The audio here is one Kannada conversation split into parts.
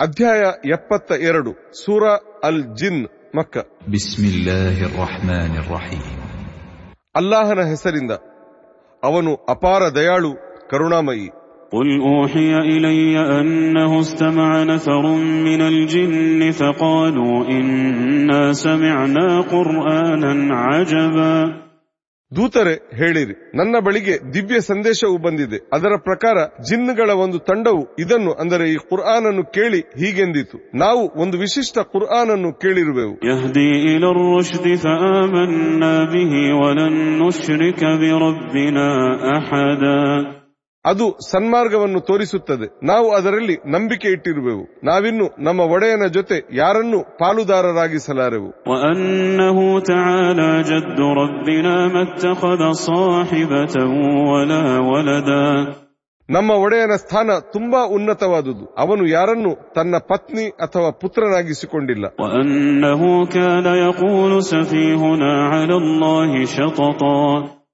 ಅಧ್ಯಾಯ ಎಪ್ಪತ್ತ ಎರಡು ಸೂರ ಅಲ್ ಜಿನ್ ಮಕ್ಕ بسم الله الرحمن الرحيم ಅಲ್ಲಾಹನ ಹೆಸರಿಂದ ಅವನು ಅಪಾರ ದಯಾಳು ಕರುಣಾಮಯಿ قل أوحي إلي أنه استمع نفر من الجن فقالوا إنا سمعنا قرآنا عجبا ದೂತರೆ ಹೇಳಿರಿ, ನನ್ನ ಬಳಿಗೆ ದಿವ್ಯ ಸಂದೇಶವು ಬಂದಿದೆ. ಅದರ ಪ್ರಕಾರ ಜಿನ್ಗಳ ಒಂದು ತಂಡವು ಇದನ್ನು ಅಂದರೆ ಈ ಕುರ್ಆನನ್ನು ಕೇಳಿ ಹೀಗೆಂದಿತು. ನಾವು ಒಂದು ವಿಶಿಷ್ಟ ಕುರ್ಆನನ್ನು ಕೇಳಿರುವೆವು. ಅದು ಸನ್ಮಾರ್ಗವನ್ನು ತೋರಿಸುತ್ತದೆ. ನಾವು ಅದರಲ್ಲಿ ನಂಬಿಕೆ ಇಟ್ಟಿರುವೆವು. ನಾವಿನ್ನು ನಮ್ಮ ಒಡೆಯನ ಜೊತೆ ಯಾರನ್ನು ಪಾಲುದಾರರಾಗಿಸಲಾರೆವು. ನಮ್ಮ ಒಡೆಯನ ಸ್ಥಾನ ತುಂಬಾ ಉನ್ನತವಾದುದು. ಅವನು ಯಾರನ್ನು ತನ್ನ ಪತ್ನಿ ಅಥವಾ ಪುತ್ರನಾಗಿಸಿಕೊಂಡಿಲ್ಲ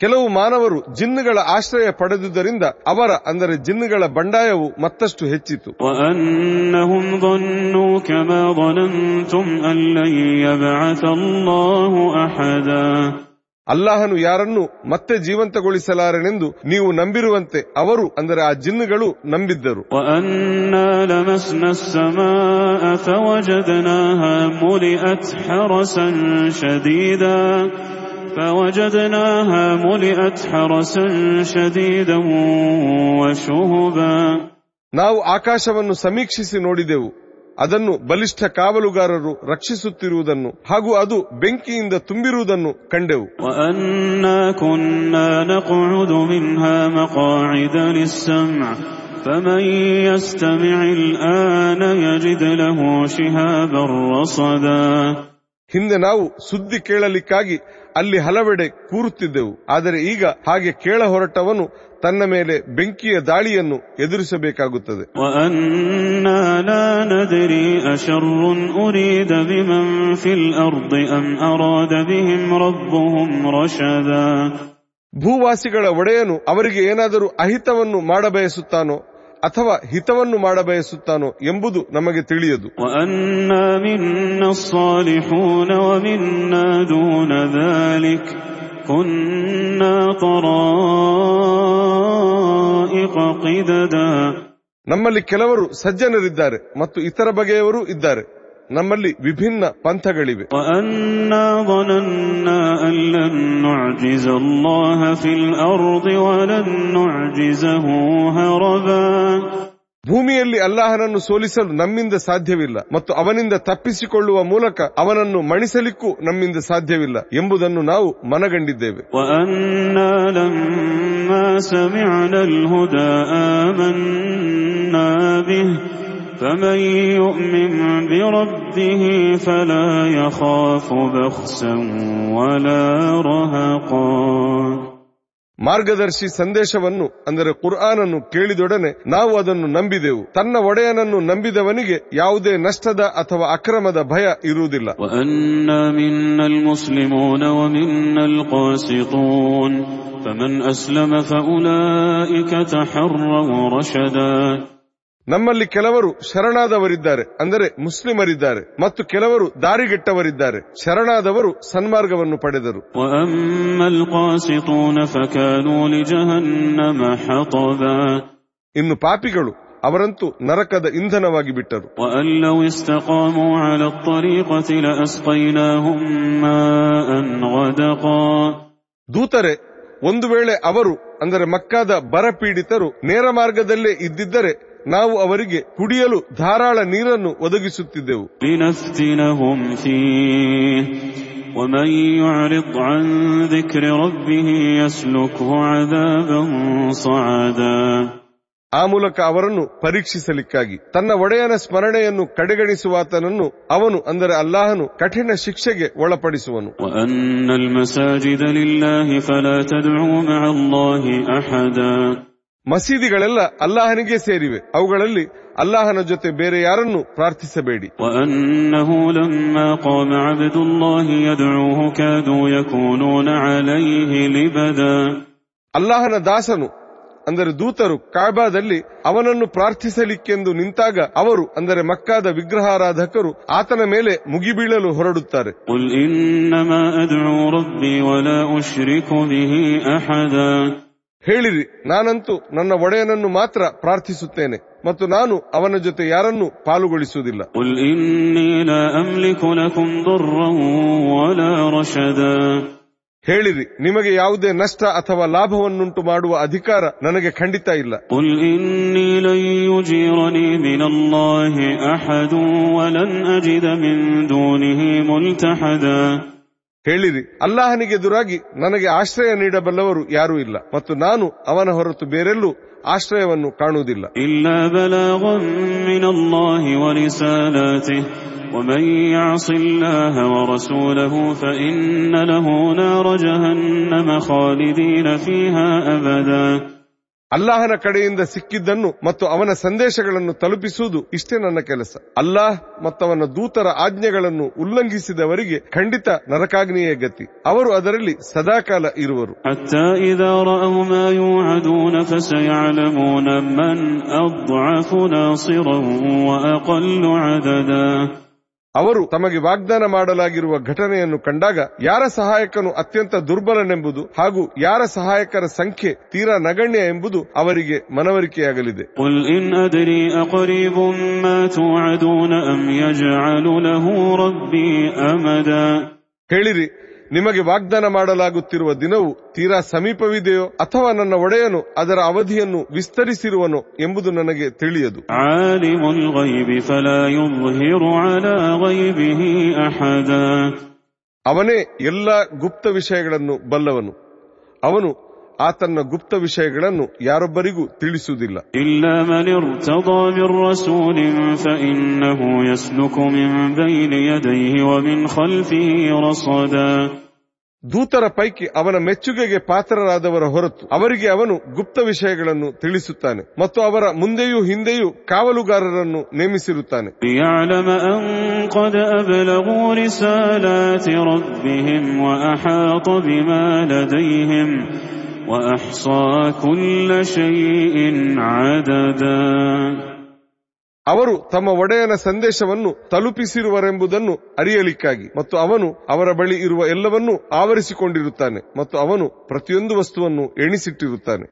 ಕೆಲವು ಮಾನವರು ಜಿನ್ನುಗಳ ಆಶ್ರಯ ಪಡೆದುದರಿಂದ ಅವರ ಅಂದರೆ ಜಿನ್ನುಗಳ ಬಂಡಾಯವು ಮತ್ತಷ್ಟು ಹೆಚ್ಚಿತು. ಅಲ್ಲಾಹನು ಯಾರನ್ನು ಮತ್ತೆ ಜೀವಂತಗೊಳಿಸಲಾರನೆಂದು ನೀವು ನಂಬಿರುವಂತೆ ಅವರು ಅಂದರೆ ಆ ಜಿನ್ನುಗಳು ನಂಬಿದ್ದರು. ಅನ್ನ فوجدناها ملئت حرسا شديدا فوجدناها ملئت حرسا شديدا وشهبا ನಾವು ಆಕಾಶವನ್ನು ಸಮೀಕ್ಷಿಸಿ ನೋಡಿದೆವು ಅದನ್ನು ಬಲಿಷ್ಠ ಕಾವಲುಗಾರರು ರಕ್ಷಿಸುತ್ತಿರುವುದನ್ನು ಹಾಗೂ ಅದು ಬೆಂಕಿಯಿಂದ ತುಂಬಿರುವುದನ್ನು ಕಂಡೆವು ಹಿಂದೆ ನಾವು ಸುದ್ದಿ ಕೇಳಲಿಕ್ಕಾಗಿ ಅಲ್ಲಿ ಹಲವೆಡೆ ಕೂರುತ್ತಿದ್ದೆವು. ಆದರೆ ಈಗ ಹಾಗೆ ಕೇಳ ಹೊರಟವನು ತನ್ನ ಮೇಲೆ ಬೆಂಕಿಯ ದಾಳಿಯನ್ನು ಎದುರಿಸಬೇಕಾಗುತ್ತದೆ. ಭೂವಾಸಿಗಳ ಒಡೆಯನು ಅವರಿಗೆ ಏನಾದರೂ ಅಹಿತವನ್ನು ಮಾಡಬಯಸುತ್ತಾನೋ ಅಥವಾ ಹಿತವನ್ನು ಮಾಡಬಯಸುತ್ತಾನೋ ಎಂಬುದು ನಮಗೆ ತಿಳಿಯದು. ನಮ್ಮಲ್ಲಿ ಕೆಲವರು ಸಜ್ಜನರಿದ್ದಾರೆ ಮತ್ತು ಇತರ ಬಗೆಯವರೂ ಇದ್ದಾರೆ. ನಮ್ಮಲ್ಲಿ ವಿಭಿನ್ನ ಪಂಥಗಳಿವೆ. ಭೂಮಿಯಲ್ಲಿ ಅಲ್ಲಾಹನನ್ನು ಸೋಲಿಸಲು ನಮ್ಮಿಂದ ಸಾಧ್ಯವಿಲ್ಲ ಮತ್ತು ಅವನಿಂದ ತಪ್ಪಿಸಿಕೊಳ್ಳುವ ಮೂಲಕ ಅವನನ್ನು ಮಣಿಸಲಿಕ್ಕೂ ನಮ್ಮಿಂದ ಸಾಧ್ಯವಿಲ್ಲ ಎಂಬುದನ್ನು ನಾವು ಮನಗಂಡಿದ್ದೇವೆ. ಸಮಿಅನಲ್ سمعنا الهدى آمنا به فمن يؤمن بربه فلا يخاف بخسا ولا رهقا ಮಾರ್ಗದರ್ಶಿ ಸಂದೇಶವನ್ನು ಅಂದರೆ ಕುರ್ಆನನ್ನು ಕೇಳಿದೊಡನೆ ನಾವು ಅದನ್ನು ನಂಬಿದೆವು ತನ್ನ ಒಡೆಯನನ್ನು ನಂಬಿದವನಿಗೆ ಯಾವುದೇ ನಷ್ಟದ ಅಥವಾ ಅಕ್ರಮದ ಭಯ ಇರುವುದಿಲ್ಲ وأنا منا المسلمون ومنا القاسطون فمن أسلم فأولئك تحروا رشدا ನಮ್ಮಲ್ಲಿ ಕೆಲವರು ಶರಣಾದವರಿದ್ದಾರೆ. ಅಂದರೆ ಮುಸ್ಲಿಮರಿದ್ದಾರೆ. ಮತ್ತು ಕೆಲವರು ದಾರಿಗೆಟ್ಟವರಿದ್ದಾರೆ. ಶರಣಾದವರು ಸನ್ಮಾರ್ಗವನ್ನು ಪಡೆದರು. ಇನ್ನು ಪಾಪಿಗಳು ಅವರಂತೂ ನರಕದ ಇಂಧನವಾಗಿ ಬಿಟ್ಟರು. ದೂತರೆ ಒಂದು ವೇಳೆ ಅವರು ಅಂದರೆ ಮಕ್ಕಾದ ಬರಪೀಡಿತರು ನೇರ ಮಾರ್ಗದಲ್ಲೇ ಇದ್ದಿದ್ದರೆ ನಾವು ಅವರಿಗೆ ಕುಡಿಯಲು ಧಾರಾಳ ನೀರನ್ನು ಒದಗಿಸುತ್ತಿದ್ದೆವು. ಆ ಮೂಲಕ ಅವರನ್ನು ಪರೀಕ್ಷಿಸಲಿಕ್ಕಾಗಿ ತನ್ನ ಒಡೆಯನ ಸ್ಮರಣೆಯನ್ನು ಕಡೆಗಣಿಸುವಾತನನ್ನು ಅವನು ಅಂದರೆ ಅಲ್ಲಾಹನು ಕಠಿಣ ಶಿಕ್ಷೆಗೆ ಒಳಪಡಿಸುವನು. ಅಹದ ಮಸೀದಿಗಳೆಲ್ಲ ಅಲ್ಲಾಹನಿಗೆ ಸೇರಿವೆ. ಅವುಗಳಲ್ಲಿ ಅಲ್ಲಾಹನ ಜೊತೆ ಬೇರೆ ಯಾರನ್ನು ಪ್ರಾರ್ಥಿಸಬೇಡಿ. ಅಲ್ಲಾಹನ ದಾಸನು ಅಂದರೆ ದೂತರು ಕಾಬಾದಲ್ಲಿ ಅವನನ್ನು ಪ್ರಾರ್ಥಿಸಲಿಕ್ಕೆಂದು ನಿಂತಾಗ ಅವರು ಅಂದರೆ ಮಕ್ಕಾದ ವಿಗ್ರಹಾರಾಧಕರು ಆತನ ಮೇಲೆ ಮುಗಿಬೀಳಲು ಹೊರಡುತ್ತಾರೆ. ಅಹದ ಹೇಳಿರಿ ನಾನಂತೂ ನನ್ನ ಒಡೆಯನನ್ನು ಮಾತ್ರ ಪ್ರಾರ್ಥಿಸುತ್ತೇನೆ ಮತ್ತು ನಾನು ಅವನ ಜೊತೆ ಯಾರನ್ನು ಪಾಲುಗೊಳಿಸುವುದಿಲ್ಲ. ಹೇಳಿರಿ ನಿಮಗೆ ಯಾವುದೇ ನಷ್ಟ ಅಥವಾ ಲಾಭವನ್ನುಂಟು ಮಾಡುವ ಅಧಿಕಾರ ನನಗೆ ಖಂಡಿತ ಇಲ್ಲ. ಹೇಳಿರಿ, ಅಲ್ಲಾಹನಿಗೆ ಎದುರಾಗಿ ನನಗೆ ಆಶ್ರಯ ನೀಡಬಲ್ಲವರು ಯಾರೂ ಇಲ್ಲ, ಮತ್ತು ನಾನು ಅವನ ಹೊರತು ಬೇರೆಲ್ಲೂ ಆಶ್ರಯವನ್ನು ಕಾಣುವುದಿಲ್ಲ. ಇಲ್ಲ ಅಲ್ಲಾಹನ ಕಡೆಯಿಂದ ಸಿಕ್ಕಿದ್ದನ್ನು ಮತ್ತು ಅವನ ಸಂದೇಶಗಳನ್ನು ತಲುಪಿಸುವುದು ಇಷ್ಟೇ ನನ್ನ ಕೆಲಸ. ಅಲ್ಲಾಹ್ ಮತ್ತವನ ದೂತರ ಆಜ್ಞೆಗಳನ್ನು ಉಲ್ಲಂಘಿಸಿದವರಿಗೆ ಖಂಡಿತ ನರಕಾಗ್ನಿಯ ಗತಿ. ಅವರು ಅದರಲ್ಲಿ ಸದಾಕಾಲ ಇರುವರು. ಅವರು ತಮಗೆ ವಾಗ್ದಾನ ಮಾಡಲಾಗಿರುವ ಘಟನೆಯನ್ನು ಕಂಡಾಗ ಯಾರ ಸಹಾಯಕನು ಅತ್ಯಂತ ದುರ್ಬಲನೆಂಬುದು ಹಾಗೂ ಯಾರ ಸಹಾಯಕರ ಸಂಖ್ಯೆ ತೀರಾ ನಗಣ್ಯ ಎಂಬುದು ಅವರಿಗೆ ಮನವರಿಕೆಯಾಗಲಿದೆ. ಹೇಳಿರಿ ನಿಮಗೆ ವಾಗ್ದಾನ ಮಾಡಲಾಗುತ್ತಿರುವ ದಿನವು ತೀರಾ ಸಮೀಪವಿದೆಯೋ ಅಥವಾ ನನ್ನ ಒಡೆಯನು ಅದರ ಅವಧಿಯನ್ನು ವಿಸ್ತರಿಸಿರುವನೋ ಎಂಬುದು ನನಗೆ ತಿಳಿಯದು. ಅವನೇ ಎಲ್ಲ ಗುಪ್ತ ವಿಷಯಗಳನ್ನು ಬಲ್ಲವನು. ಅವನು ಆತನ ಗುಪ್ತ ವಿಷಯಗಳನ್ನು ಯಾರೊಬ್ಬರಿಗೂ ತಿಳಿಸುವುದಿಲ್ಲ. ಇಲ್ಲ ದೂತರ ಪೈಕಿ ಅವನ ಮೆಚ್ಚುಗೆಗೆ ಪಾತ್ರರಾದವರ ಹೊರತು ಅವರಿಗೆ ಅವನು ಗುಪ್ತ ವಿಷಯಗಳನ್ನು ತಿಳಿಸುತ್ತಾನೆ ಮತ್ತು ಅವರ ಮುಂದೆಯೂ ಹಿಂದೆಯೂ ಕಾವಲುಗಾರರನ್ನು ನೇಮಿಸಿರುತ್ತಾನೆ. ಅವರು ತಮ್ಮ ಒಡೆಯನ ಸಂದೇಶವನ್ನು ತಲುಪಿಸಿರುವರೆಂಬುದನ್ನು ಅರಿಯಲಿಕ್ಕಾಗಿ ಮತ್ತು ಅವನು ಅವರ ಬಳಿ ಇರುವ ಎಲ್ಲವನ್ನೂ ಆವರಿಸಿಕೊಂಡಿರುತ್ತಾನೆ ಮತ್ತು ಅವನು ಪ್ರತಿಯೊಂದು ವಸ್ತುವನ್ನು ಎಣಿಸಿಟ್ಟಿರುತ್ತಾನೆ.